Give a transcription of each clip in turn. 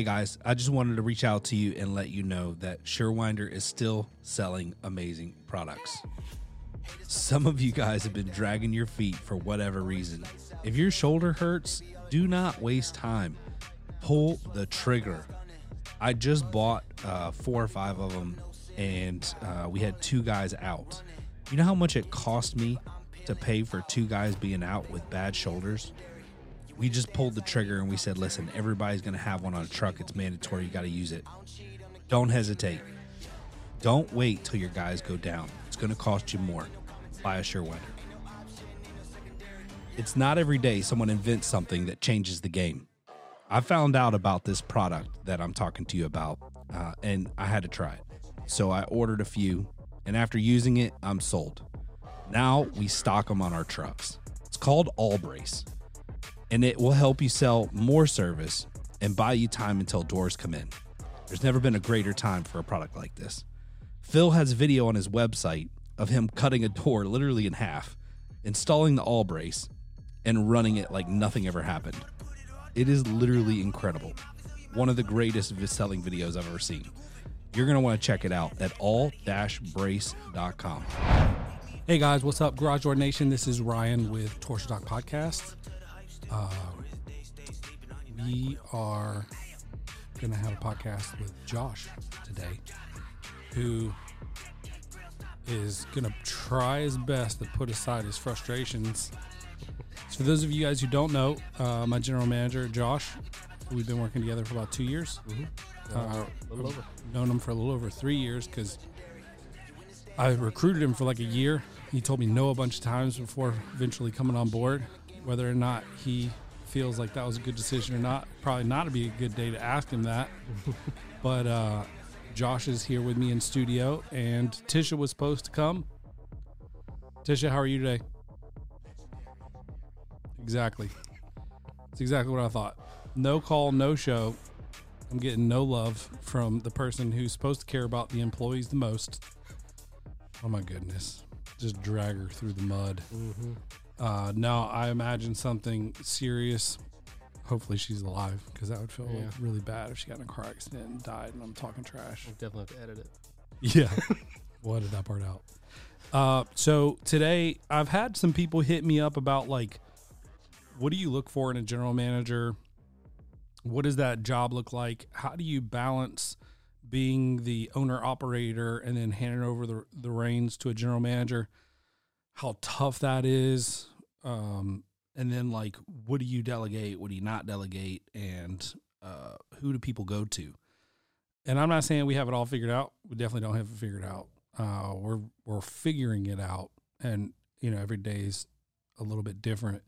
Hey guys, I just wanted to reach out to you and let you know that Surewinder is still selling amazing products. Some of you guys have been dragging your feet for whatever reason. If your shoulder hurts, do not waste time. Pull the trigger. I just bought uh, four or five of them, and uh, we had two guys out. You know how much it cost me to pay for two guys being out with bad shoulders? We just pulled the trigger and we said, listen, everybody's going to have one on a truck. It's mandatory. You got to use it. Don't hesitate. Don't wait till your guys go down. It's going to cost you more. Buy a Surewinder. It's not every day someone invents something that changes the game. I found out about this product that I'm talking to you about, uh, and I had to try it. So I ordered a few, and after using it, I'm sold. Now we stock them on our trucks. It's called All Brace, and it will help you sell more service and buy you time until doors come in. There's never been a greater time for a product like this. Phil has a video on his website of him cutting a door literally in half, installing the all brace, and running it like nothing ever happened. It is literally incredible. One of the greatest selling videos I've ever seen. You're going to want to check it out at all-brace.com. Hey guys, what's up, Garage Door Nation? This is Ryan with Torsion Talk Podcast. Uh, we are going to have a podcast with Josh today, who is going to try his best to put aside his frustrations. So, for those of you guys who don't know, uh, my general manager, Josh, we've been working together for about two years. Uh, known him for a little over three years because I recruited him for like a year. He told me no a bunch of times before eventually coming on board. Whether or not he feels like that was a good decision or not, probably not to be a good day to ask him that. but uh, Josh is here with me in studio, and Tisha was supposed to come. Tisha, how are you today? Exactly. That's exactly what I thought. No call, no show. I'm getting no love from the person who's supposed to care about the employees the most. Oh my goodness. Just drag her through the mud. Uh, no, I imagine something serious. Hopefully she's alive because that would feel Yeah. really bad if she got in a car accident and died and I'm talking trash. Definitely have to edit it. Yeah. we'll edit that part out. Uh, so today I've had some people hit me up about like, what do you look for in a general manager? What does that job look like? How do you balance being the owner operator and then handing over the, the reins to a general manager? How tough that is. Um, and then like, what do you delegate? What do you not delegate? And uh, who do people go to? and I'm not saying we have it all figured out. We definitely don't have it figured out. Uh, we're we're figuring it out, and you know every day is a little bit different.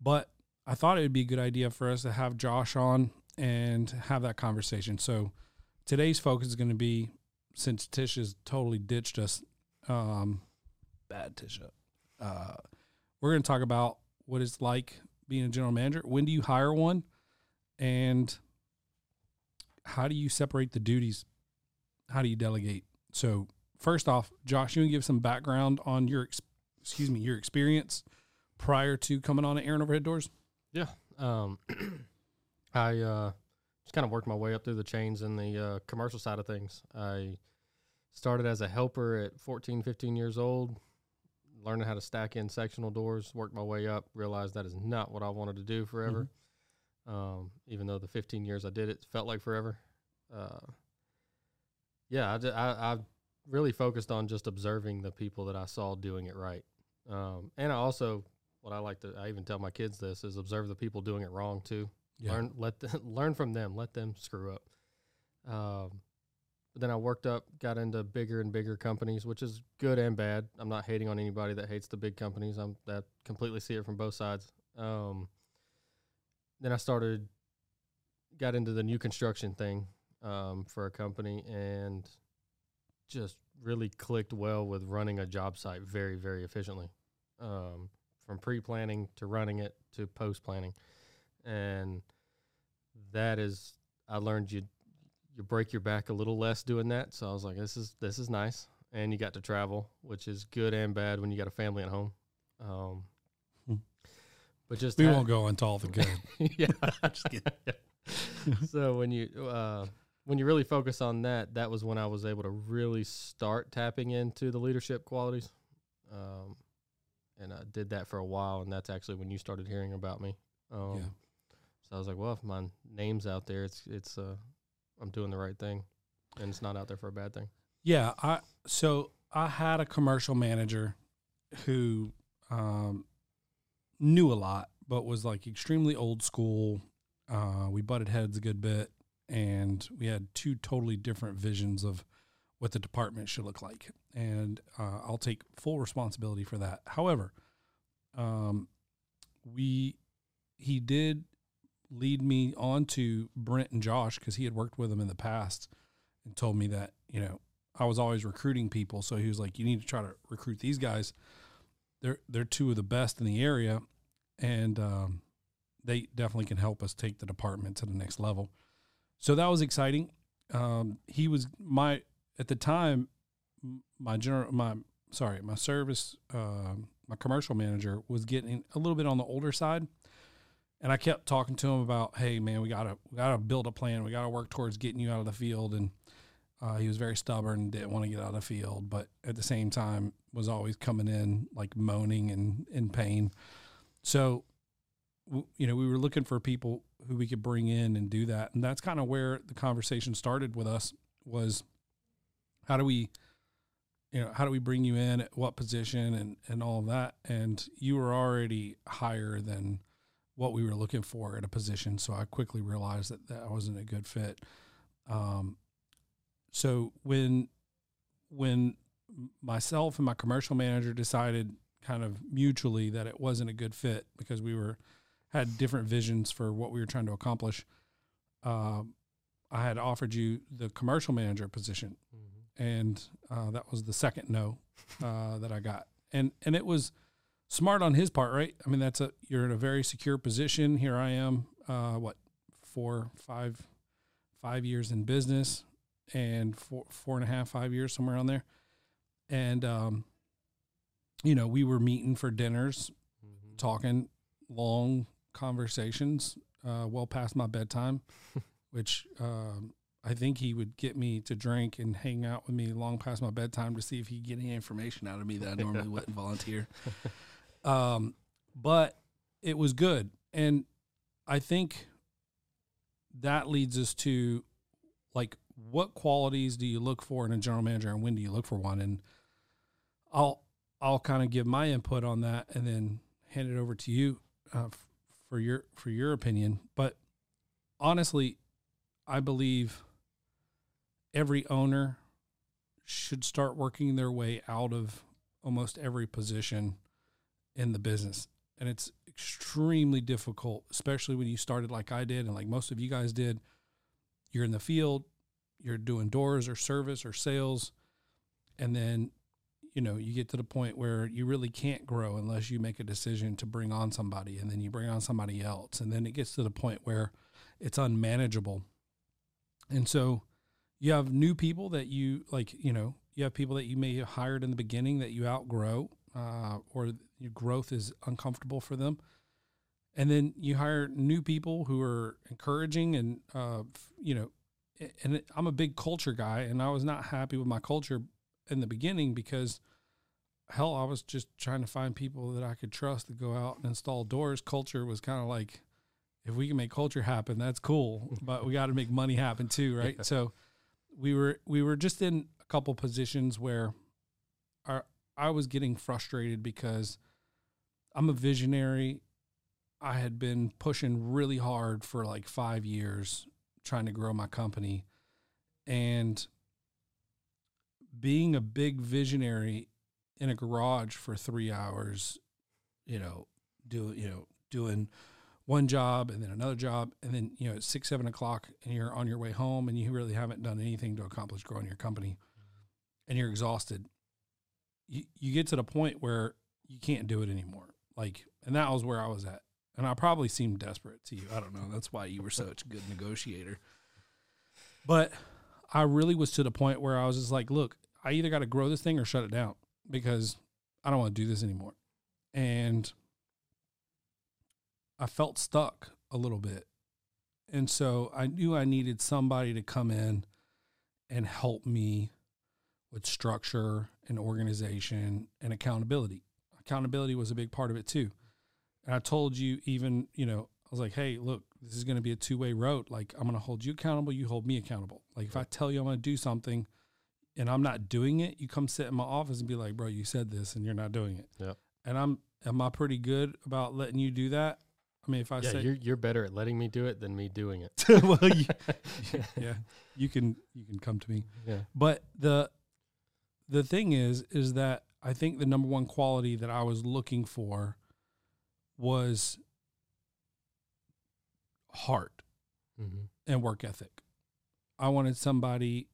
But I thought it would be a good idea for us to have Josh on and have that conversation. So today's focus is going to be since Tish has totally ditched us, um, bad Tisha. Uh, we're going to talk about what it's like being a general manager. When do you hire one? And how do you separate the duties? How do you delegate? So first off, Josh, you to give some background on your, excuse me, your experience prior to coming on at Aaron Overhead Doors? Yeah. Um, I uh, just kind of worked my way up through the chains in the uh, commercial side of things. I started as a helper at 14, 15 years old, learning how to stack in sectional doors, worked my way up, realized that is not what I wanted to do forever. Um, even though the 15 years I did it felt like forever. Uh, yeah, I, I, I really focused on just observing the people that I saw doing it right. Um, and I also, what I like to, I even tell my kids this is observe the people doing it wrong too. Yeah. Learn, let them, learn from them. Let them screw up. Um, but then I worked up, got into bigger and bigger companies, which is good and bad. I'm not hating on anybody that hates the big companies. I'm that completely see it from both sides. Um, then I started, got into the new construction thing um, for a company, and just really clicked well with running a job site very, very efficiently, um, from pre-planning to running it to post-planning, and that is I learned you you break your back a little less doing that. So I was like, this is this is nice, and you got to travel, which is good and bad when you got a family at home. Um, Hmm. but just We ha- won't go into all the good. yeah, just kidding. So when you uh, when you really focus on that, that was when I was able to really start tapping into the leadership qualities. Um, and I did that for a while, and that's actually when you started hearing about me. Um, Yeah. So I was like, well, if my name's out there, it's it's uh, I'm doing the right thing, and it's not out there for a bad thing. Yeah, I so I had a commercial manager who um, knew a lot, but was like extremely old school. Uh, we butted heads a good bit, and we had two totally different visions of what the department should look like. And uh, I'll take full responsibility for that. However, um, we he did lead me on to Brent and Josh because he had worked with them in the past and told me that you know I was always recruiting people. So he was like, "You need to try to recruit these guys. They're they're two of the best in the area, and um, they definitely can help us take the department to the next level." So that was exciting. Um, he was my at the time my general my sorry my service um my commercial manager was getting a little bit on the older side. And I kept talking to him about, hey man, we gotta we gotta build a plan. We gotta work towards getting you out of the field. And uh, he was very stubborn, didn't want to get out of the field, but at the same time was always coming in like moaning and in pain. So, you know, we were looking for people who we could bring in and do that, and that's kind of where the conversation started with us. Was how do we, you know, how do we bring you in at what position and and all of that? And you were already higher than what we were looking for at a position, so I quickly realized that that wasn't a good fit. Um, so when when myself and my commercial manager decided kind of mutually that it wasn't a good fit because we were had different visions for what we were trying to accomplish um, i had offered you the commercial manager position. And uh, that was the second no uh, that i got. And and it was smart on his part right i mean that's a you're in a very secure position here i am uh, what four five five years in business and four four and a half five years somewhere on there and um you know we were meeting for dinners Mm-hmm. talking long conversations uh well past my bedtime which um I think he would get me to drink and hang out with me long past my bedtime to see if he'd get any information out of me that I normally wouldn't volunteer. Um, but it was good. And I think that leads us to like what qualities do you look for in a general manager and when do you look for one? And I'll I'll kind of give my input on that and then hand it over to you uh, f- for your for your opinion. But honestly, I believe every owner should start working their way out of almost every position in the business. And it's extremely difficult, especially when you started like I did and like most of you guys did. You're in the field, you're doing doors or service or sales, and then you know, you get to the point where you really can't grow unless you make a decision to bring on somebody and then you bring on somebody else. And then it gets to the point where it's unmanageable. And so you have new people that you like, you know, you have people that you may have hired in the beginning that you outgrow uh, or your growth is uncomfortable for them. And then you hire new people who are encouraging and, uh, you know, and I'm a big culture guy and I was not happy with my culture in the beginning because hell, I was just trying to find people that I could trust to go out and install doors. Culture was kind of like, if we can make culture happen, that's cool, but we got to make money happen too, right? So we were we were just in a couple positions where our I was getting frustrated because I'm a visionary. I had been pushing really hard for like 5 years trying to grow my company and being a big visionary in a garage for 3 hours, you know, do you know, doing one job and then another job and then you know it's six seven o'clock and you're on your way home and you really haven't done anything to accomplish growing your company and you're exhausted you, you get to the point where you can't do it anymore. Like and that was where i was at. And i probably seemed desperate to you. I don't know. That's why you were such a good negotiator. But i really was to the point where i was just like look i either got to grow this thing or shut it down because i don't want to do this anymore. And I felt stuck a little bit. And so I knew I needed somebody to come in and help me with structure and organization and accountability. Accountability was a big part of it too. And I told you, even, you know, I was like, hey, look, this is going to be a two way road. Like, I'm going to hold you accountable, you hold me accountable. Like, if I tell you I'm going to do something and I'm not doing it, you come sit in my office and be like, bro, you said this and you're not doing it. Yep. And I'm, am I pretty good about letting you do that? I mean, if I yeah, say, you're you're better at letting me do it than me doing it. well, you, yeah, you can, you can come to me. yeah. But the the thing is, is that I think the number one quality that I was looking for was heart Mm-hmm. and work ethic. I wanted somebody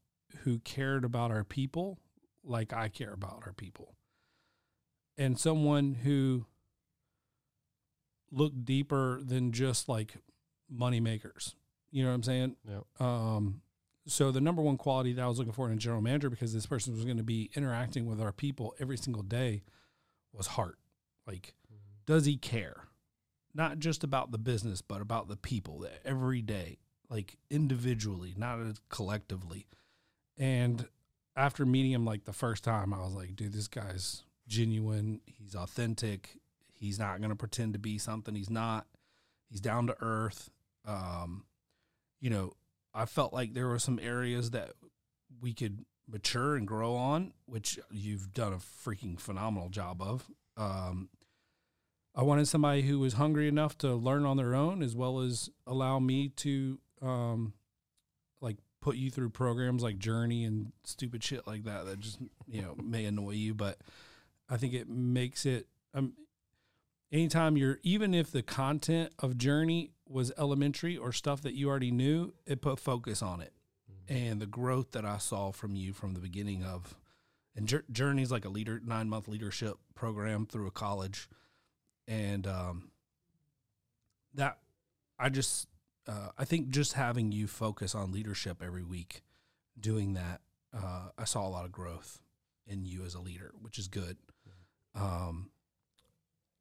who cared about our people like I care about our people. And someone who looked deeper than just like money makers. You know what I'm saying? Yep. Um, so the number one quality that I was looking for in a general manager, because this person was going to be interacting with our people every single day, was heart. Like, does he care? Not just about the business, but about the people that every day, like individually, not as collectively. And after meeting him like the first time, I was like, dude, this guy's genuine. He's authentic. He's not going to pretend to be something he's not. He's down to earth. Um, you know, I felt like there were some areas that we could mature and grow on, which you've done a freaking phenomenal job of. Um, I wanted somebody who was hungry enough to learn on their own, as well as allow me to, um, like put you through programs like Journey and stupid shit like that that just you know may annoy you, but I think it makes it. Um, anytime you're even if the content of Journey was elementary or stuff that you already knew, it put focus on it. And the growth that I saw from you from the beginning of, and Journey's like a leader nine month leadership program through a college, and um, that I just uh, I think just having you focus on leadership every week, doing that, uh, I saw a lot of growth in you as a leader, which is good. Um,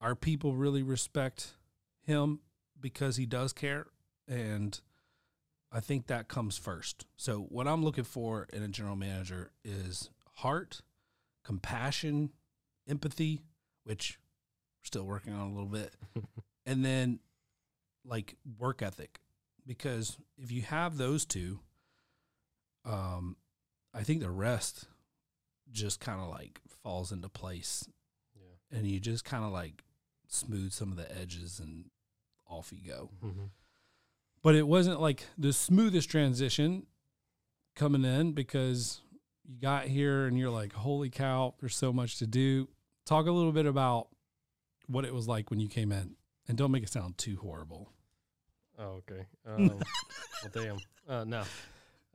our people really respect him because he does care and I think that comes first. So what I'm looking for in a general manager is heart, compassion, empathy, which we're still working on a little bit, and then like work ethic. Because if you have those two, um, I think the rest just kind of like falls into place, Yeah. and you just kind of like smooth some of the edges, and off you go Mm-hmm. but it wasn't like the smoothest transition coming in because you got here and you're like, holy cow, there's so much to do. Talk a little bit about what it was like when you came in, and don't make it sound too horrible. Oh, okay. Um, well, damn. Uh, no.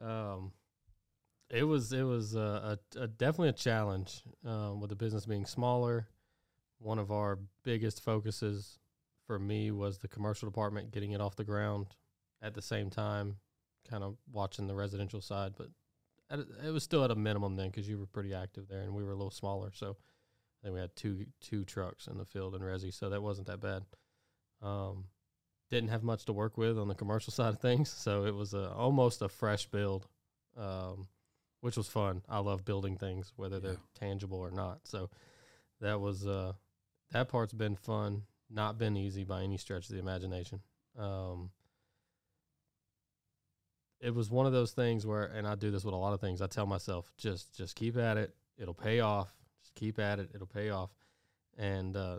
Um, it was it was uh, a, a definitely a challenge um, with the business being smaller. One of our biggest focuses for me was the commercial department, getting it off the ground. At the same time, kind of watching the residential side, but a- it was still at a minimum then because you were pretty active there, and we were a little smaller. So I think we had two two trucks in the field in Resi, so that wasn't that bad. Um, didn't have much to work with on the commercial side of things, so it was a, almost a fresh build, um, which was fun. I love building things, whether Yeah. they're tangible or not. So that was uh, that part's been fun. Not been easy by any stretch of the imagination. Um, it was one of those things where, and I do this with a lot of things. I tell myself, just just keep at it. It'll pay off. Just keep at it. It'll pay off. And uh,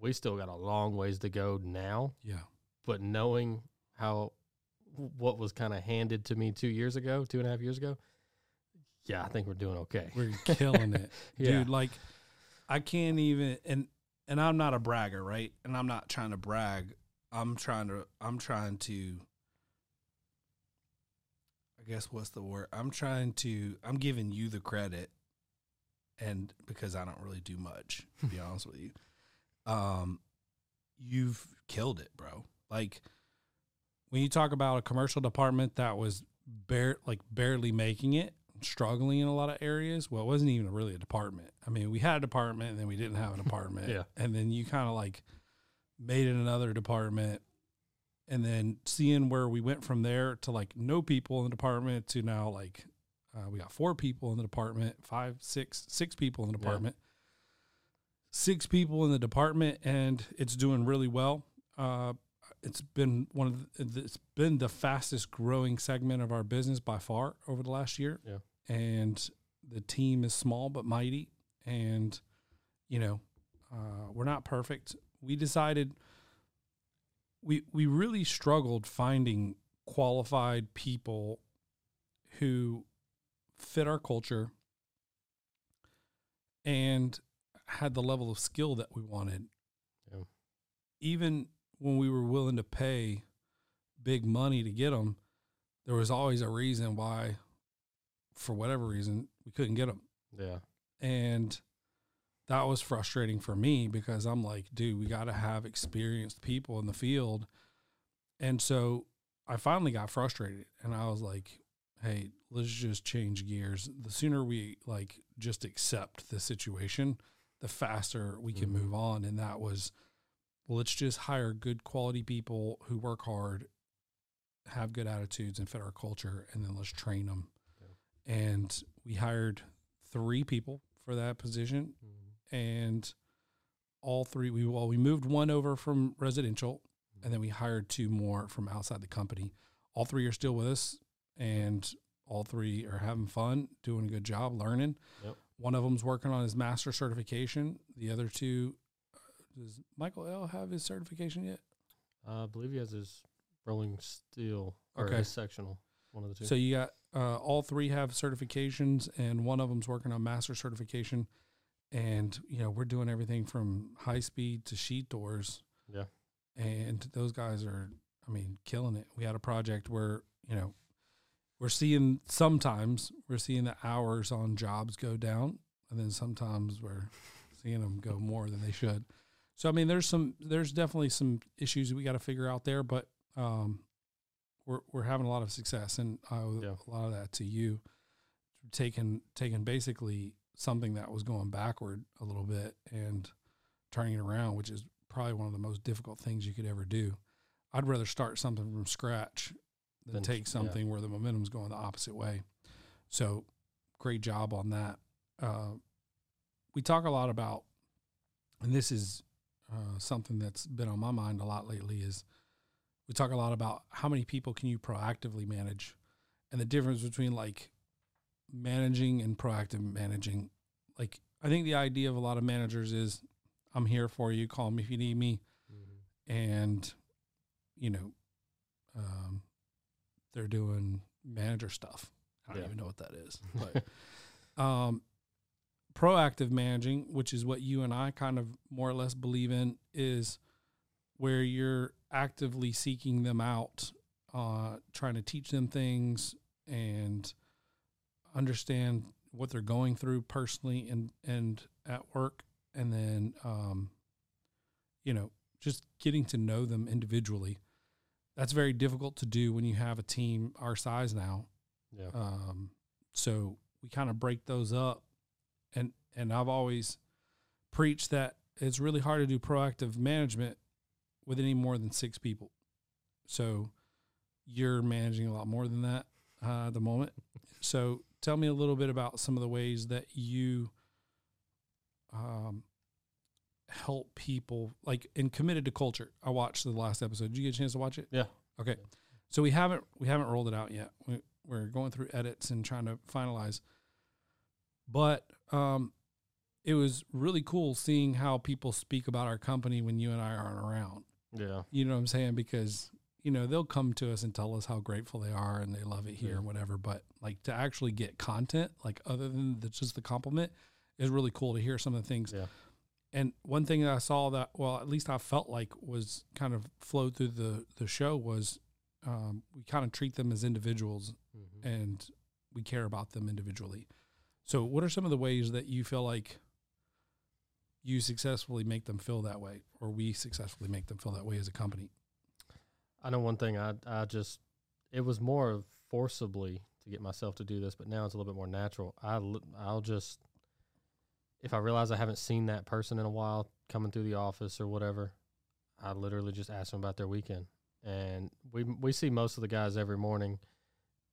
we still got a long ways to go now Yeah. but knowing how what was kind of handed to me two years ago, two and a half years ago, yeah, I think we're doing okay. We're killing it. Yeah. Dude, like I can't even and and I'm not a bragger, right? And I'm not trying to brag. I'm trying to I'm trying to I guess what's the word? I'm trying to I'm giving you the credit and because I don't really do much, to be honest with you. Um you've killed it, bro. Like when you talk about a commercial department that was bare like barely making it, struggling in a lot of areas. Well, it wasn't even really a department. I mean, we had a department and then we didn't have a department. Yeah. And then you kind of like made it another department and then seeing where we went from there to like no people in the department to now like uh, we got four people in the department, five, six, six people in the Yeah. department, six people in the department, and it's doing really well. Uh, it's been one of the, it's been the fastest growing segment of our business by far over the last year. Yeah. And the team is small but mighty, and you know uh, we're not perfect. We decided we we really struggled finding qualified people who fit our culture and had the level of skill that we wanted. Yeah. Even when we were willing to pay big money to get them, there was always a reason why, for whatever reason, we couldn't get them. Yeah. And that was frustrating for me because I'm like, dude, we got to have experienced people in the field. And so I finally got frustrated and I was like, hey, let's just change gears. The sooner we like just accept the situation, the faster we can Mhm. move on. And that was, let's just hire good quality people who work hard, have good attitudes, and fit our culture, and then let's train them. And we hired three people for that position Mhm. and all three we well we moved one over from residential and then we hired two more from outside the company all three are still with us and all three are having fun doing a good job learning Yep. one of them's working on his master certification the other two uh, does michael l have his certification yet I believe he has his rolling steel or Okay. his sectional. One of the two. so you got uh, all three have certifications and one of them's working on master certification and you know we're doing everything from high speed to sheet doors yeah. and those guys are i mean killing it we had a project where you know we're seeing sometimes we're seeing the hours on jobs go down and then sometimes we're seeing them go more than they should so i mean there's some there's definitely some issues we got to figure out there but um we're we're having a lot of success and i owe Yeah. a lot of that to you taking taking basically something that was going backward a little bit and turning it around which is probably one of the most difficult things you could ever do. I'd rather start something from scratch than take yeah. something where the momentum's going the opposite way. So, great job on that. Uh, we talk a lot about, and this is uh, something that's been on my mind a lot lately. Is we talk a lot about how many people can you proactively manage, and the difference between like managing and proactive managing. Like I think the idea of a lot of managers is I'm here for you. Call me if you need me. Mhm. And, you know, um, they're doing manager stuff. I don't Yeah. even know what that is. But um, proactive managing, which is what you and I kind of more or less believe in, is where you're actively seeking them out, uh, trying to teach them things and understand what they're going through personally and and at work. And then um you know just getting to know them individually. That's very difficult to do when you have a team our size now. Yeah. um so we kind of break those up. And and I've always preached that it's really hard to do proactive management with any more than 6 people so you're managing a lot more than that uh, at the moment so tell me a little bit about some of the ways that you um, help people like and committed to culture. I watched the last episode. Did you get a chance to watch it? Yeah. Okay. So we haven't we haven't rolled it out yet. We, we're going through edits and trying to finalize. But um, it was really cool seeing how people speak about our company when you and I aren't around. Yeah. You know what I'm saying? Because you know they'll come to us and tell us how grateful they are and they love it here Yeah. and whatever. But like to actually get content, like other than the, just the compliment, is really cool to hear some of the things. Yeah. And one thing that I saw that, well, at least I felt like was kind of flowed through the the show was um, we kind of treat them as individuals Mhm. and we care about them individually. So, what are some of the ways that you feel like you successfully make them feel that way, or we successfully make them feel that way as a company? I know one thing. I I just it was more forcibly to get myself to do this, but now it's a little bit more natural. I I'll just if I realize I haven't seen that person in a while coming through the office or whatever, I literally just ask them about their weekend. and we we see most of the guys every morning.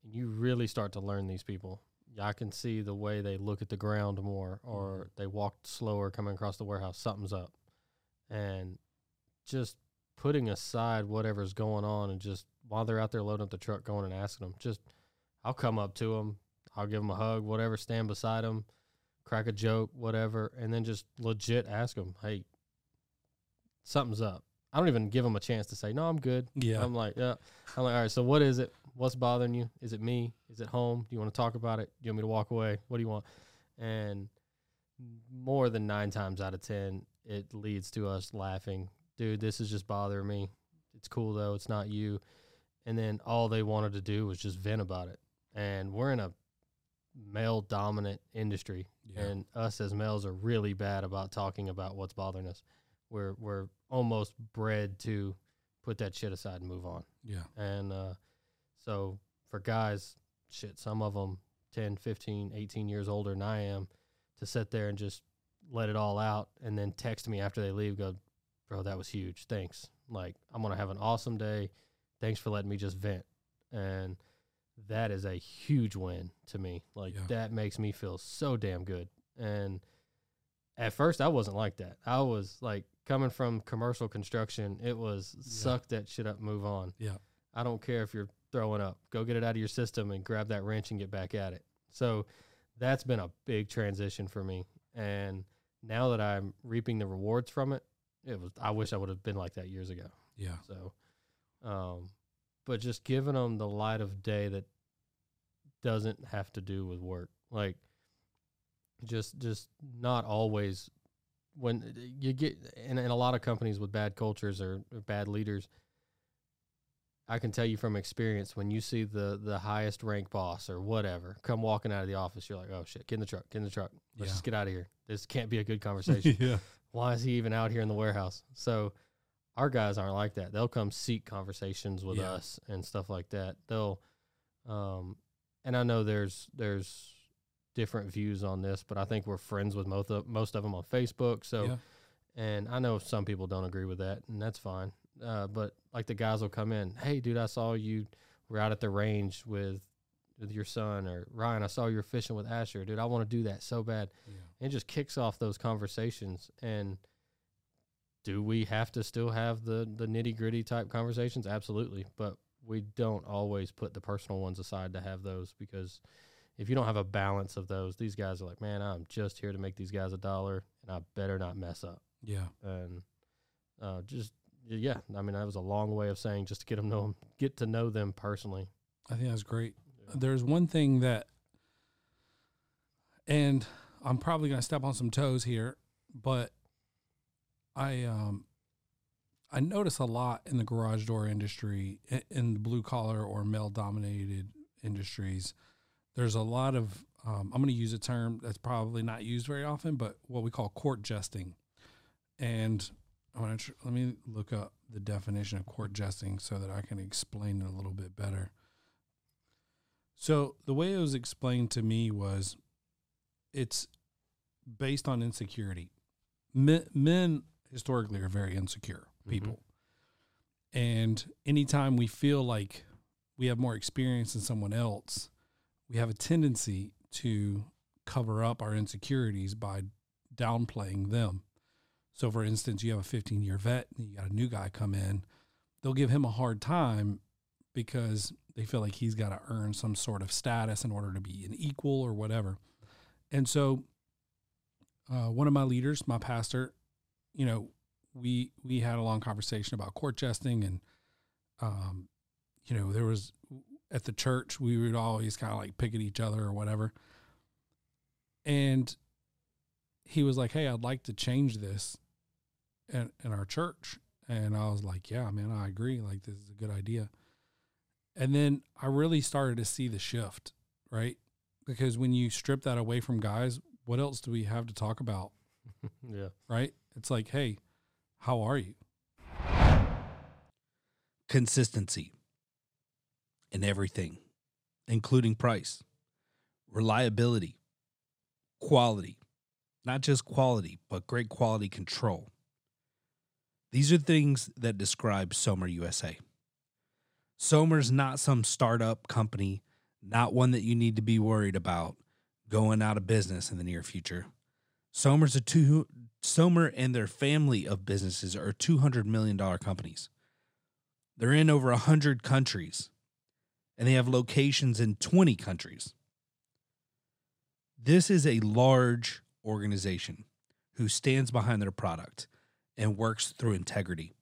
And you really start to learn these people. I can see the way they look at the ground more, or mm-hmm. they walk slower coming across the warehouse. Something's up, and just putting aside whatever's going on, and just while they're out there loading up the truck, going and asking them, just I'll come up to them, I'll give them a hug, whatever, stand beside them, crack a joke, whatever, and then just legit ask them, hey, something's up. I don't even give them a chance to say, no, I'm good. Yeah. I'm like, yeah. I'm like, all right, so what is it? What's bothering you? Is it me? Is it home? Do you want to talk about it? Do you want me to walk away? What do you want? And more than nine times out of 10, it leads to us laughing. Dude, this is just bothering me. It's cool though. It's not you. And then all they wanted to do was just vent about it. And we're in a male dominant industry. Yeah. And us as males are really bad about talking about what's bothering us. We're, we're almost bred to put that shit aside and move on. Yeah. And uh, so for guys, shit, some of them 10, 15, 18 years older than I am, to sit there and just let it all out and then text me after they leave, go, bro, that was huge. Thanks. Like, I'm going to have an awesome day. Thanks for letting me just vent. And that is a huge win to me. Like, Yeah. that makes me feel so damn good. And at first, I wasn't like that. I was like, coming from commercial construction, it was suck that shit up, move on. Yeah. I don't care if you're throwing up. Go get it out of your system and grab that wrench and get back at it. So that's been a big transition for me. And now that I'm reaping the rewards from it, it was I wish I would have been like that years ago. Yeah. So um but just giving them the light of day that doesn't have to do with work. Like just just not always when you get in, in a lot of companies with bad cultures or, or bad leaders I can tell you from experience when you see the the highest rank boss or whatever come walking out of the office, you're like, oh shit, get in the truck, get in the truck. Let's Yeah. just get out of here. This can't be a good conversation. yeah. Why is he even out here in the warehouse? So our guys aren't like that. They'll come seek conversations with Yeah. us and stuff like that. They'll um and I know there's there's different views on this, but I think we're friends with most of most of them on Facebook. So yeah. and I know some people don't agree with that, and that's fine. Uh, but like the guys will come in, hey, dude, I saw you were out at the range with with your son, or Ryan, I saw you were fishing with Asher, dude. I want to do that so bad. Yeah. And it just kicks off those conversations. And do we have to still have the the nitty gritty type conversations? Absolutely, but we don't always put the personal ones aside to have those because if you don't have a balance of those, these guys are like, man, I'm just here to make these guys a dollar, and I better not mess up Yeah. and uh, just yeah, I mean that was a long way of saying just to get them know get to know them personally. I think that's great. There's one thing that, and I'm probably going to step on some toes here, but I um I notice a lot in the garage door industry, in the blue collar or male dominated industries. There's a lot of um, I'm going to use a term that's probably not used very often, but what we call court jesting. And I'm gonna tr- let me look up the definition of court jesting so that I can explain it a little bit better. So the way it was explained to me was, it's based on insecurity. Men, men historically are very insecure Mhm. people, and anytime we feel like we have more experience than someone else, we have a tendency to cover up our insecurities by downplaying them. So, for instance, you have a 15 year vet and you got a new guy come in, they'll give him a hard time because they feel like he's got to earn some sort of status in order to be an equal or whatever. And so, uh, one of my leaders, my pastor, you know, we we had a long conversation about court jesting, and um, you know, there was at the church we would always kind of like pick at each other or whatever, and he was like, "Hey, I'd like to change this in, in our church," and I was like, "Yeah, man, I agree. Like, this is a good idea." And then I really started to see the shift, right? Because when you strip that away from guys, what else do we have to talk about, yeah, right? It's like, hey, how are you? consistency in everything, including price, reliability, quality, not just quality, but great quality control. These are things that describe Sommer USA. Sommer's not some startup company, not one that you need to be worried about going out of business in the near future. Sommer's a two Sommer and their family of businesses are $200 million companies. They're in over 100 countries and they have locations in 20 countries. This is a large organization who stands behind their product and works through integrity.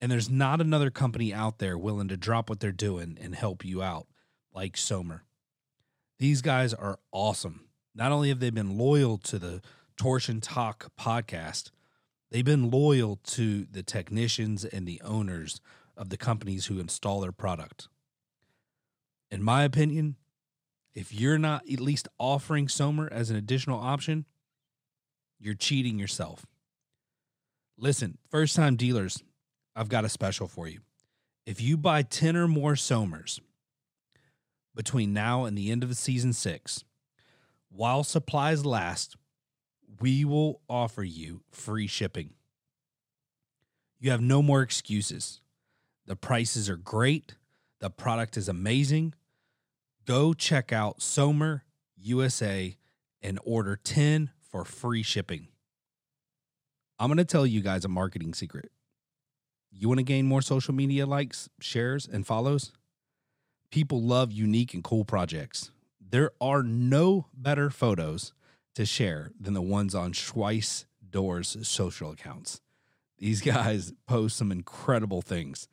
And there's not another company out there willing to drop what they're doing and help you out like Sommer. These guys are awesome. Not only have they been loyal to the Torsion Talk podcast, they've been loyal to the technicians and the owners of the companies who install their product. In my opinion, if you're not at least offering Sommer as an additional option, you're cheating yourself. Listen, first time dealers, I've got a special for you. If you buy 10 or more Sommers between now and the end of season six, while supplies last, we will offer you free shipping. You have no more excuses. The prices are great, the product is amazing. Go check out Sommer USA and order 10 for free shipping. I'm going to tell you guys a marketing secret. You want to gain more social media likes, shares, and follows? People love unique and cool projects. There are no better photos to share than the ones on Schweiss Doors social accounts. These guys post some incredible things.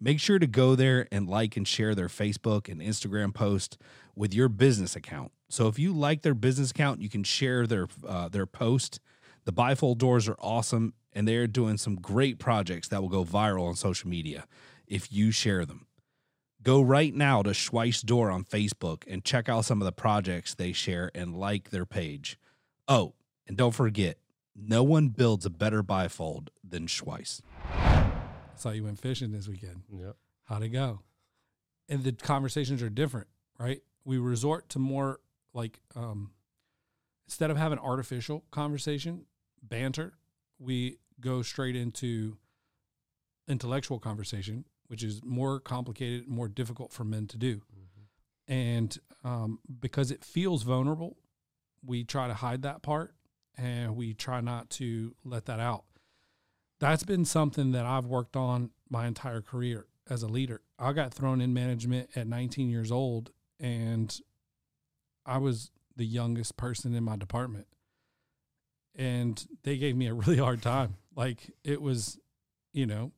Make sure to go there and like and share their Facebook and Instagram post with your business account. So if you like their business account, you can share their uh, their post. The bifold doors are awesome, and they're doing some great projects that will go viral on social media if you share them. Go right now to Schweiss Door on Facebook and check out some of the projects they share and like their page. Oh, and don't forget, no one builds a better bifold than Schweiss. Saw you went fishing this weekend. Yep. How'd it go? And the conversations are different, right? We resort to more like um, instead of having artificial conversation, banter, we go straight into intellectual conversation, which is more complicated, more difficult for men to do. And um, because it feels vulnerable, we try to hide that part and we try not to let that out. That's been something that I've worked on my entire career as a leader. I got thrown in management at 19 years old and I was the youngest person in my department. And they gave me a really hard time. Like it was, you know,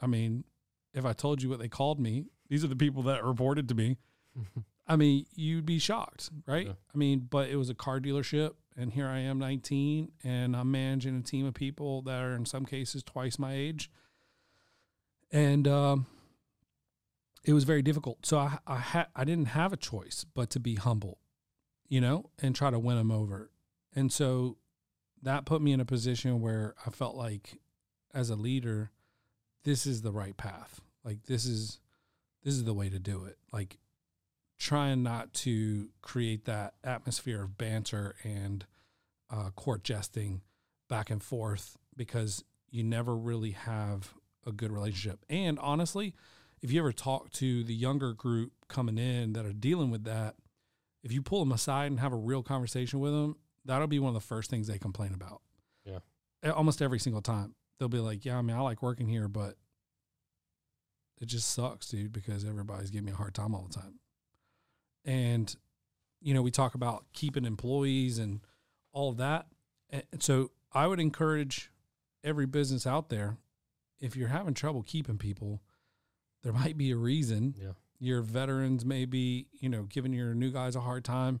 I mean, if I told you what they called me, these are the people that reported to me. I mean, you'd be shocked, right? Yeah. I mean, but it was a car dealership, and here I am, 19, and I'm managing a team of people that are in some cases twice my age. And um, it was very difficult. So I I, ha- I didn't have a choice but to be humble, you know, and try to win them over. And so that put me in a position where I felt like, as a leader, this is the right path. Like this is this is the way to do it. Like trying not to create that atmosphere of banter and uh, court jesting back and forth because you never really have a good relationship. And honestly, if you ever talk to the younger group coming in that are dealing with that, if you pull them aside and have a real conversation with them, that'll be one of the first things they complain about. Yeah. Almost every single time. They'll be like, Yeah, I mean, I like working here, but it just sucks, dude, because everybody's giving me a hard time all the time. And, you know, we talk about keeping employees and all of that. And so I would encourage every business out there, if you're having trouble keeping people, there might be a reason. Yeah. Your veterans may be, you know, giving your new guys a hard time.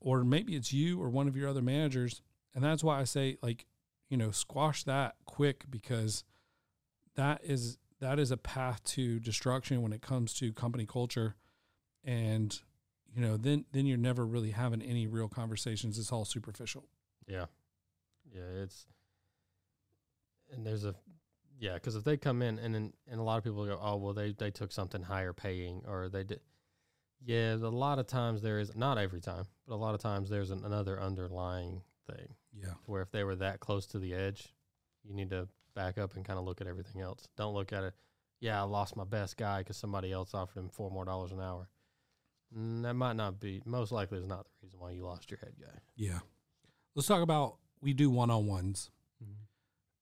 Or maybe it's you or one of your other managers. And that's why I say, like, you know, squash that quick because that is that is a path to destruction when it comes to company culture and you know then then you're never really having any real conversations it's all superficial Yeah, yeah, it's and there's a yeah, because if they come in and then and a lot of people go, oh well, they they took something higher paying or they did. Yeah, a lot of times there is not every time, but a lot of times there's an, another underlying thing yeah where if they were that close to the edge, you need to back up and kind of look at everything else. Don't look at it. yeah, I lost my best guy because somebody else offered him four more dollars an hour. That might not be. Most likely, is not the reason why you lost your head guy. Yeah. Let's talk about we do one on ones,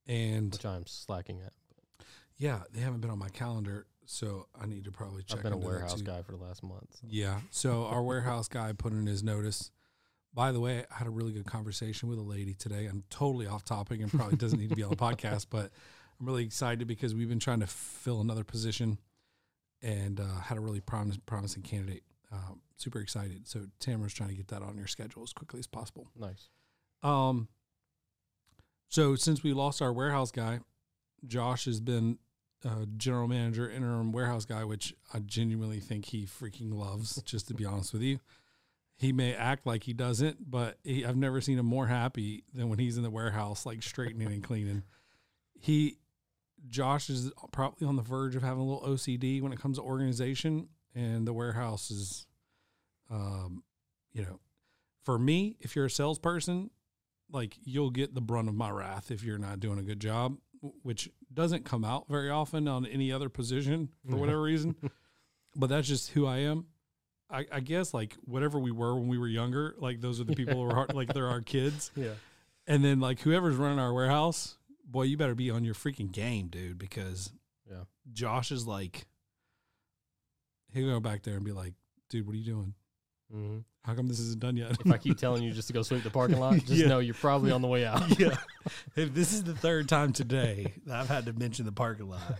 and Which I'm slacking at. yeah, they haven't been on my calendar, so I need to probably check. I've been a warehouse guy for the last month. so. Yeah. So our warehouse guy put in his notice. By the way, I had a really good conversation with a lady today. I'm totally off topic and probably doesn't need to be on the podcast, but I'm really excited because we've been trying to fill another position and uh, had a really promis- promising candidate. Um, super excited. So Tamara's trying to get that on your schedule as quickly as possible. Nice. Um, so since we lost our warehouse guy, Josh has been uh, general manager, interim warehouse guy, which I genuinely think he freaking loves. just to be honest with you, he may act like he doesn't, but he, I've never seen him more happy than when he's in the warehouse, like straightening and cleaning. He, Josh, is probably on the verge of having a little OCD when it comes to organization, and the warehouse is, um, you know, for me, if you're a salesperson, like you'll get the brunt of my wrath if you're not doing a good job, which doesn't come out very often on any other position for whatever reason. but that's just who I am. I, I guess like whatever we were when we were younger, like those are the people who are hard, like they're our kids. Yeah. And then like whoever's running our warehouse, boy, you better be on your freaking game, dude, because Yeah. Josh is like, he'll go back there and be like, dude, what are you doing? hmm How come this isn't done yet? If I keep telling you just to go sweep the parking lot, just Yeah. know you're probably on the way out. yeah. If this is the third time today that I've had to mention the parking lot,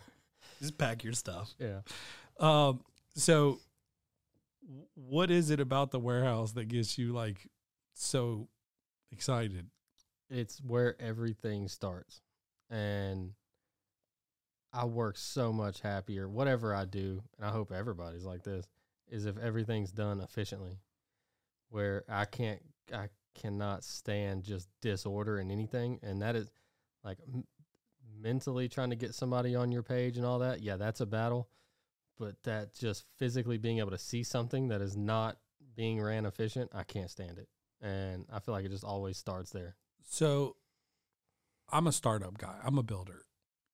just pack your stuff. Yeah. Um, so what is it about the warehouse that gets you like so excited? It's where everything starts. And I work so much happier. Whatever I do, and I hope everybody's like this, is if everything's done efficiently. Where I can't, I cannot stand just disorder in anything. And that is like m- mentally trying to get somebody on your page and all that. Yeah, that's a battle. But that just physically being able to see something that is not being ran efficient, I can't stand it. And I feel like it just always starts there. So I'm a startup guy. I'm a builder.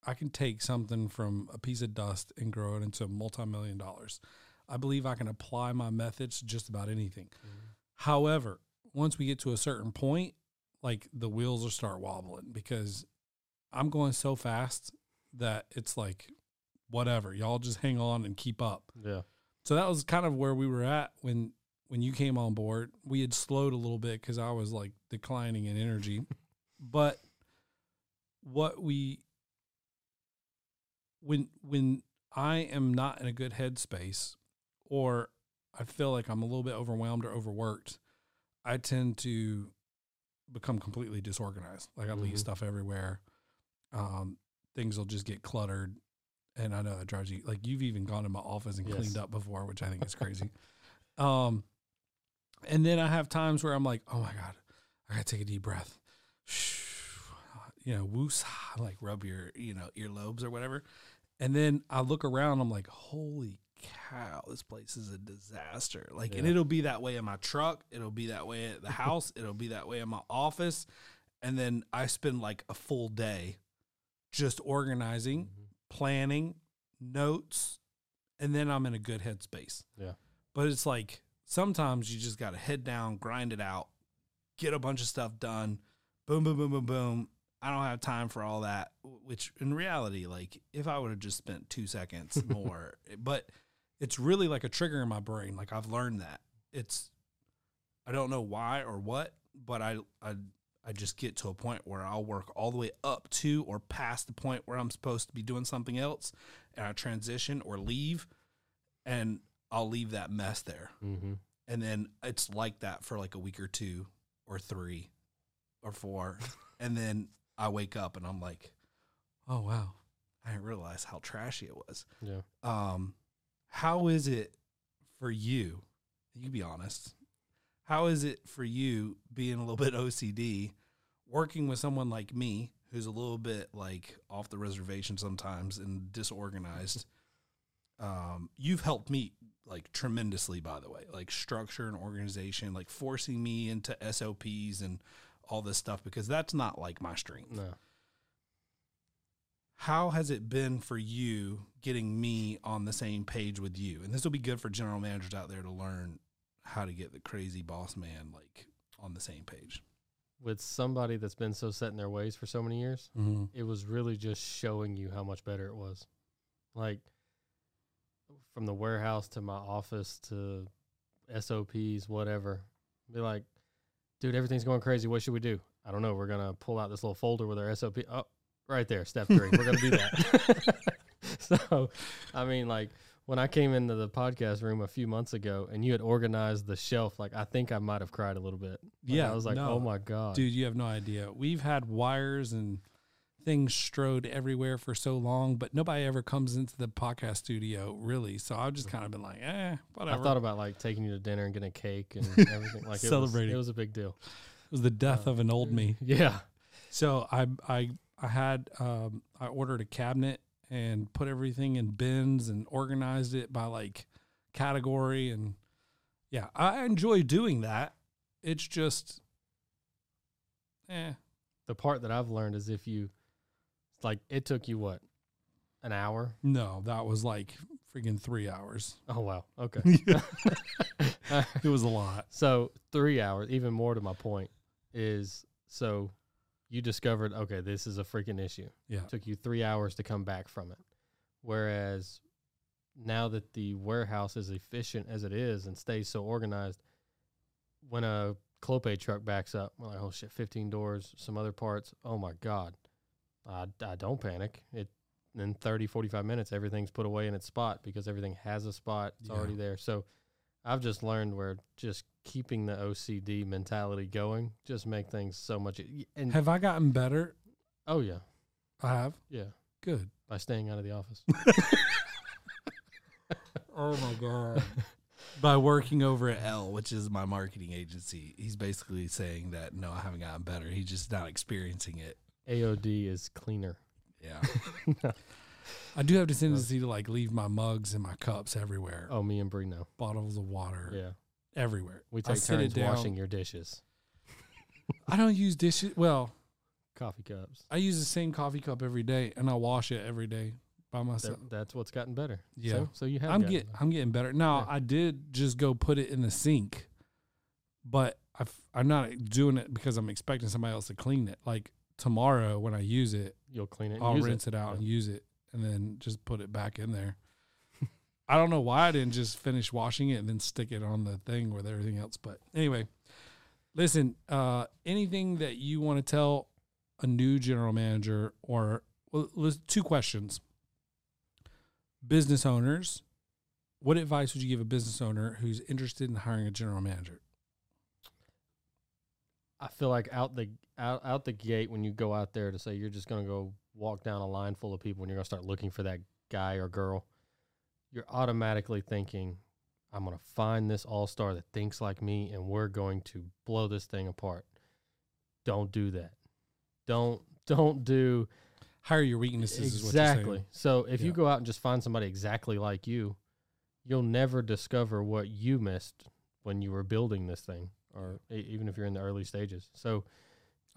I can take something from a piece of dust and grow it into multi-million dollars. I believe I can apply my methods to just about anything. Mm-hmm. However, once we get to a certain point, like the wheels will start wobbling because I'm going so fast that it's like whatever. Y'all just hang on and keep up. Yeah. So that was kind of where we were at when when you came on board. We had slowed a little bit because I was like declining in energy, but what we when when I am not in a good headspace or I feel like I'm a little bit overwhelmed or overworked, I tend to become completely disorganized. Like I leave Mhm. stuff everywhere. Um, things will just get cluttered. And I know that drives you like you've even gone to my office and Yes. cleaned up before, which I think is crazy. um, and then I have times where I'm like, oh my God, I gotta take a deep breath. You know, woos, like rub your, you know, earlobes or whatever. And then I look around, I'm like, holy cow, this place is a disaster. Like, and it'll be that way in my truck, it'll be that way at the house, it'll be that way in my office. And then I spend like a full day just organizing, Mhm. planning, notes, and then I'm in a good headspace. Yeah. But it's like sometimes you just got to head down, grind it out, get a bunch of stuff done. Boom, boom, boom, boom, boom. I don't have time for all that. Which in reality, like if I would have just spent two seconds more, but it's really like a trigger in my brain. Like I've learned that it's, I don't know why or what, but I, I, I just get to a point where I'll work all the way up to or past the point where I'm supposed to be doing something else, and I transition or leave, and I'll leave that mess there Mm-hmm. and then it's like that for like a week or two or three or four and then i wake up and i'm like oh wow. I didn't realize how trashy it was. Yeah. um how is it for you you can be honest how is it for you being a little bit ocd working with someone like me who's a little bit like off the reservation sometimes and disorganized? Um, you've helped me like tremendously by the way like structure and organization like forcing me into sops and all this stuff because that's not like my strength No. how has it been for you getting me on the same page with you? And this will be good for general managers out there to learn how to get the crazy boss man like on the same page. With somebody that's been so set in their ways for so many years, Mm-hmm. it was really just showing you how much better it was. Like from the warehouse to my office to SOPs, whatever. Be like, dude, everything's going crazy. What should we do? I don't know. We're gonna pull out this little folder with our SOP. Oh, right there, step three. We're gonna do that. so, I mean, like when I came into the podcast room a few months ago, and you had organized the shelf, like I think I might have cried a little bit. Like, Yeah, I was like, no. oh my god, Dude, you have no idea. We've had wires and things strode everywhere for so long, but nobody ever comes into the podcast studio really. So I've just kind of been like, eh, whatever. I thought about like taking you to dinner and getting a cake and everything. Like it Celebrating. Was, it was a big deal. it was the death of an old me. Yeah. So I I I had um I ordered a cabinet and put everything in bins and organized it by like category and yeah, I enjoy doing that. It's just eh. The part that I've learned is if you, like, it took you what, an hour? No, that was like freaking three hours. Oh wow. Okay. It was a lot. so three hours, even more to my point, is so you discovered okay, this is a freaking issue. Yeah. took you three hours to come back from it. Whereas now that the warehouse is efficient as it is and stays so organized, when a Clopay truck backs up, we're like, oh shit, 15 doors, some other parts. Oh my God. I, I don't panic. It in 30, 45 minutes, everything's put away in its spot because everything has a spot. It's Yeah. already there. So I've just learned where just keeping the OCD mentality going just make things so much. e- And Have I gotten better? oh yeah, I have. yeah, Good. by staying out of the office. Oh my god. By working over at L, which is my marketing agency, he's basically saying that no, I haven't gotten better. He's just not experiencing it. AOD is cleaner. Yeah. I do have the tendency to like leave my mugs and my cups everywhere. Oh, me and Bree know. Bottles of water Yeah, everywhere. we I take sit it turns washing down. your dishes, I don't use dishes. Well, coffee cups. I use the same coffee cup every day and I wash it every day by myself. That, that's what's gotten better. Yeah. So, so you have. I'm gotten get better. I'm getting better. Now Yeah. I did just go put it in the sink, but i I'm not doing it because I'm expecting somebody else to clean it. Like tomorrow when I use it, You'll clean it. I'll rinse it, out Yeah. and use it, and then just put it back in there. I don't know why I didn't just finish washing it and then stick it on the thing with everything else. But anyway, listen. Uh, anything that you want to tell a new general manager, or well, two questions. Business owners, what advice would you give a business owner who's interested in hiring a general manager? I feel like out the out out the gate when you go out there to say you're just gonna go walk down a line full of people and you're gonna start looking for that guy or girl, you're automatically thinking, I'm gonna find this all star that thinks like me and we're going to blow this thing apart. Don't do that. Don't don't do Hire your weaknesses. Is what you're exactly. So if Yeah. you go out and just find somebody exactly like you, you'll never discover what you missed when you were building this thing, or even if you're in the early stages. So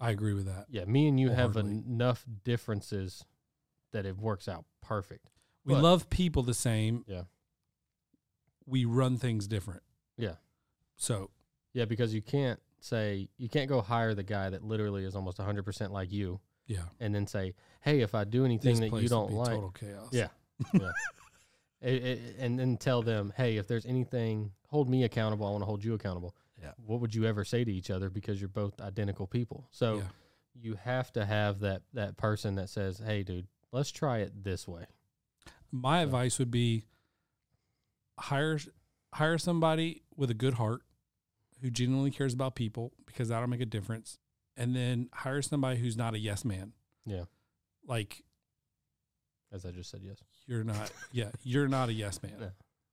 I agree with that. yeah, me and you have enough differences that it works out perfect. We But- love people the same. Yeah. We run things different. Yeah. So Yeah, because you can't say you can't go hire the guy that literally is almost 100% like you yeah, and then say, "Hey, if I do anything that you don't be like, total chaos. Yeah. yeah. It- it- and then tell them, hey, if there's anything, hold me accountable. I want to hold you accountable. Yeah. What would you ever say to each other because you're both identical people? So Yeah. you have to have that that person that says, hey, dude, let's try it this way. My So- advice would be hire hire somebody with a good heart who genuinely cares about people because that'll make a difference. And then hire somebody who's not a yes man. Yeah. Like As I just said, yes. you're not yeah, you're not a yes man. Yeah.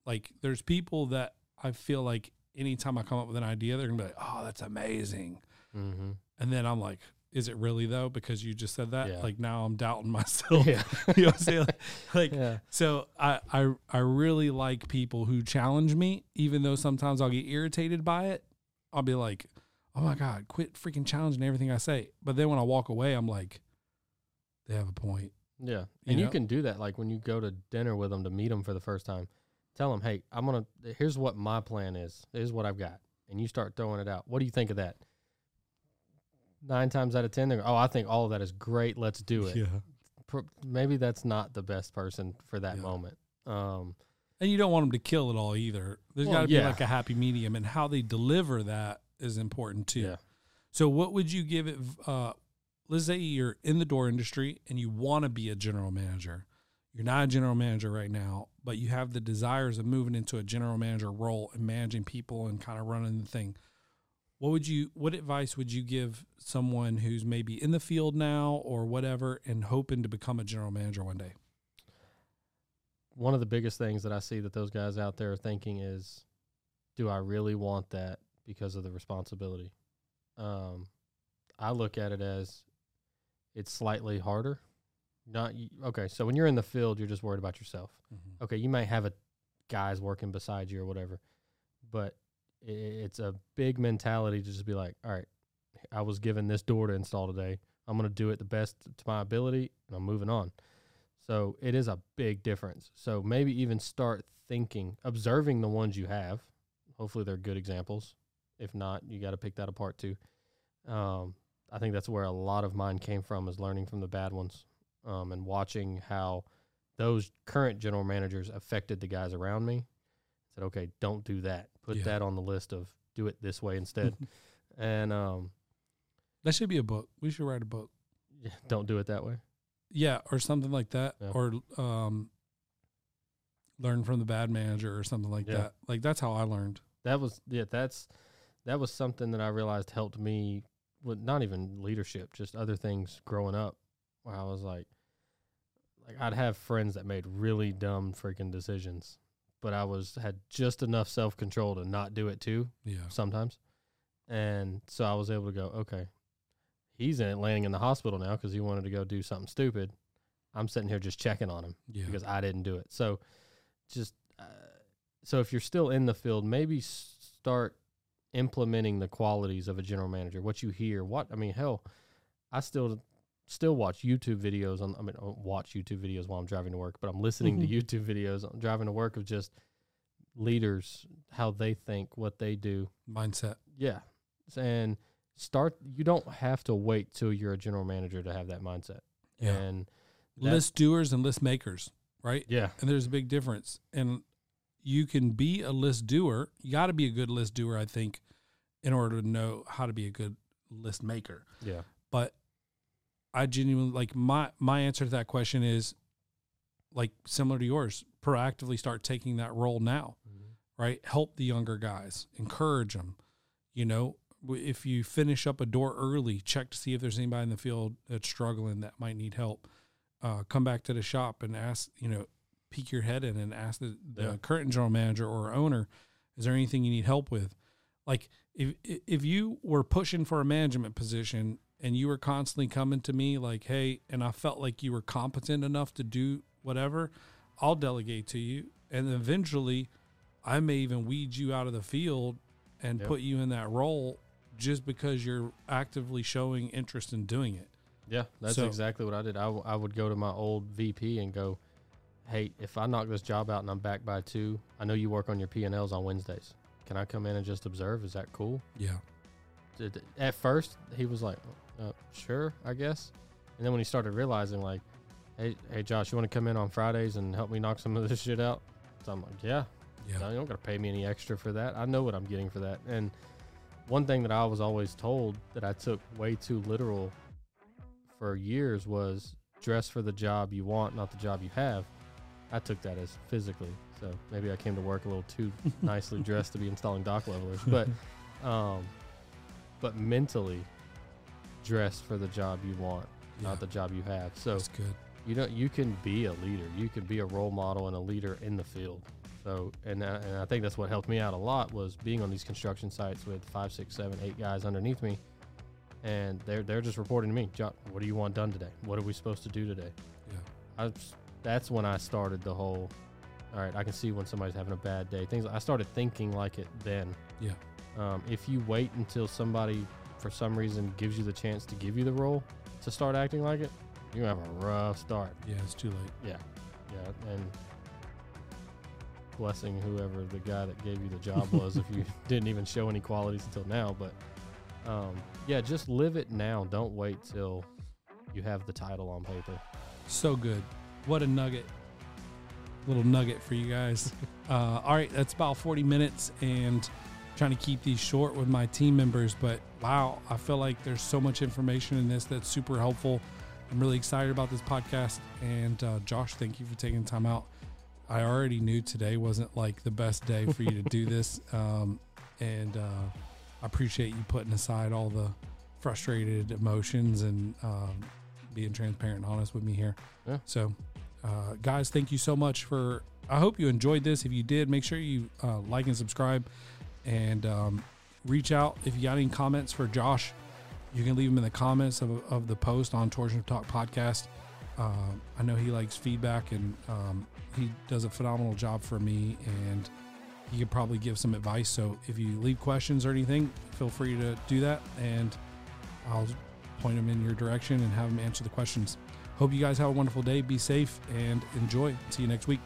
Like there's people that I feel like anytime I come up with an idea, they're gonna be like, Oh, that's amazing. Mm-hmm. And then I'm like, is it really though? Because you just said that. Yeah. Like now I'm doubting myself. yeah. you know what I'm saying? Like, like yeah. so I, I I really like people who challenge me, even though sometimes I'll get irritated by it. I'll be like, Oh my God, quit freaking challenging everything I say. But then when I walk away, I'm like, they have a point. Yeah, and you know? can do that. Like when you go to dinner with them to meet them for the first time, tell them, "Hey, I'm gonna. Here's what my plan is. Here's what I've got," and you start throwing it out. What do you think of that? Nine times out of ten, they go, "Oh, I think all of that is great. Let's do it." Yeah. Pro- Maybe that's not the best person for that Yeah. moment. Um, And you don't want them to kill it all either. There's Well, got to be like a happy medium, and how they deliver that is important too. Yeah. So, what would you give it? Uh, let's say you're in the door industry and you want to be a general manager. You're not a general manager right now, but you have the desires of moving into a general manager role and managing people and kind of running the thing. What would you? What advice would you give someone who's maybe in the field now or whatever and hoping to become a general manager one day? one of the biggest things that I see that those guys out there are thinking is, do I really want that because of the responsibility? Um, I look at it as it's slightly harder. Not okay. So when you're in the field, you're just worried about yourself. Okay, you might have a guys working beside you or whatever, but it's a big mentality to just be like, all right, I was given this door to install today. I'm going to do it the best to my ability, and I'm moving on. So it is a big difference. So maybe even start thinking, observing the ones you have. Hopefully, they're good examples. If not, you got to pick that apart too. Um, I think that's where a lot of mine came from, is learning from the bad ones um, and watching how those current general managers affected the guys around me. Said, okay, don't do that. Put Yeah. that on the list of do it this way instead. and um, That should be a book. We should write a book. yeah, don't do it that way. Yeah, or something like that, Yeah. or um, learn from the bad manager or something like Yeah. that. Like that's how I learned. that was yeah that's that was something that i realized helped me with not even leadership just other things growing up where i was like like i'd have friends that made really dumb freaking decisions but i was had just enough self-control to not do it too Yeah, sometimes and so i was able to go okay he's in landing in the hospital now because he wanted to go do something stupid i'm sitting here just checking on him yeah, because I didn't do it. So just uh, so if you're still in the field, maybe start implementing the qualities of a general manager. What you hear, what I mean, hell, I still still watch YouTube videos on. I mean, I don't watch YouTube videos while I'm driving to work, but I'm listening to mm-hmm. YouTube videos on driving to work of just leaders, how they think, what they do. mindset. Yeah, and start. You don't have to wait till you're a general manager to have that mindset. Yeah, And list doers and list makers, right? yeah, And there's a big difference. And you can be a list doer. You got to be a good list doer, I think, in order to know how to be a good list maker. yeah, But I genuinely like my my answer to that question is like similar to yours. Proactively start taking that role now. right? Help the younger guys, encourage them. You know, if you finish up a door early, check to see if there's anybody in the field that's struggling that might need help. Uh, come back to the shop and ask, you know, peek your head in and ask the, the Yeah. current general manager or owner, is there anything you need help with? Like if if you were pushing for a management position and you were constantly coming to me like, hey, and I felt like you were competent enough to do whatever, I'll delegate to you, and eventually, I may even weed you out of the field and Yep. put you in that role just because you're actively showing interest in doing it. Yeah, that's So- exactly what I did. I, w- I would go to my old VP and go, "Hey, if I knock this job out and I'm back by two, I know you work on your P and Ls on Wednesdays. Can I come in and just observe? Is that cool?" Yeah. At first, he was like, uh, "Sure, I guess." And then when he started realizing, like, "Hey, hey, Josh, you want to come in on Fridays and help me knock some of this shit out?" So I'm like, "Yeah, Yeah. no, you don't got to pay me any extra for that. I know what I'm getting for that. And one thing that I was always told that I took way too literal for years was dress for the job you want, not the job you have. I took that as physically. So maybe I came to work a little too nicely dressed to be installing dock levelers. But um but mentally dress for the job you want, Yeah. not the job you have. So That's good. you know you can be a leader you can be a role model and a leader in the field so and, I- and i think that's what helped me out a lot was being on these construction sites with five six seven eight guys underneath me and they're they're just reporting to me John, what do you want done today what are we supposed to do today Yeah. I, that's when i started the whole all right i can see when somebody's having a bad day things i started thinking like it then Yeah. um, if you wait until somebody for some reason gives you the chance to give you the role to start acting like it you have a rough start. Yeah, it's too late. Yeah, yeah, and blessing whoever the guy that gave you the job was if you didn't even show any qualities until now. But um, yeah, just live it now. Don't wait till you have the title on paper. So good. What a nugget. Little nugget for you guys. uh, all right, that's about 40 minutes and trying to keep these short with my team members. But wow, I feel like there's so much information in this that's super helpful. I'm really excited about this podcast. And uh, Josh, thank you for taking time out. I already knew today wasn't like the best day for you to do this. Um, and uh, I appreciate you putting aside all the frustrated emotions and um, being transparent and honest with me here. Yeah. So, uh, guys, thank you so much for. I hope you enjoyed this. If you did, make sure you uh, like and subscribe, and um, reach out if you got any comments for Josh. You can leave them in the comments of, of the post on Torsion Talk podcast. Uh, I know he likes feedback, and um, he does a phenomenal job for me, and he could probably give some advice. So if you leave questions or anything, feel free to do that, and I'll point them in your direction and have them answer the questions. Hope you guys have a wonderful day. Be safe and enjoy. See you next week.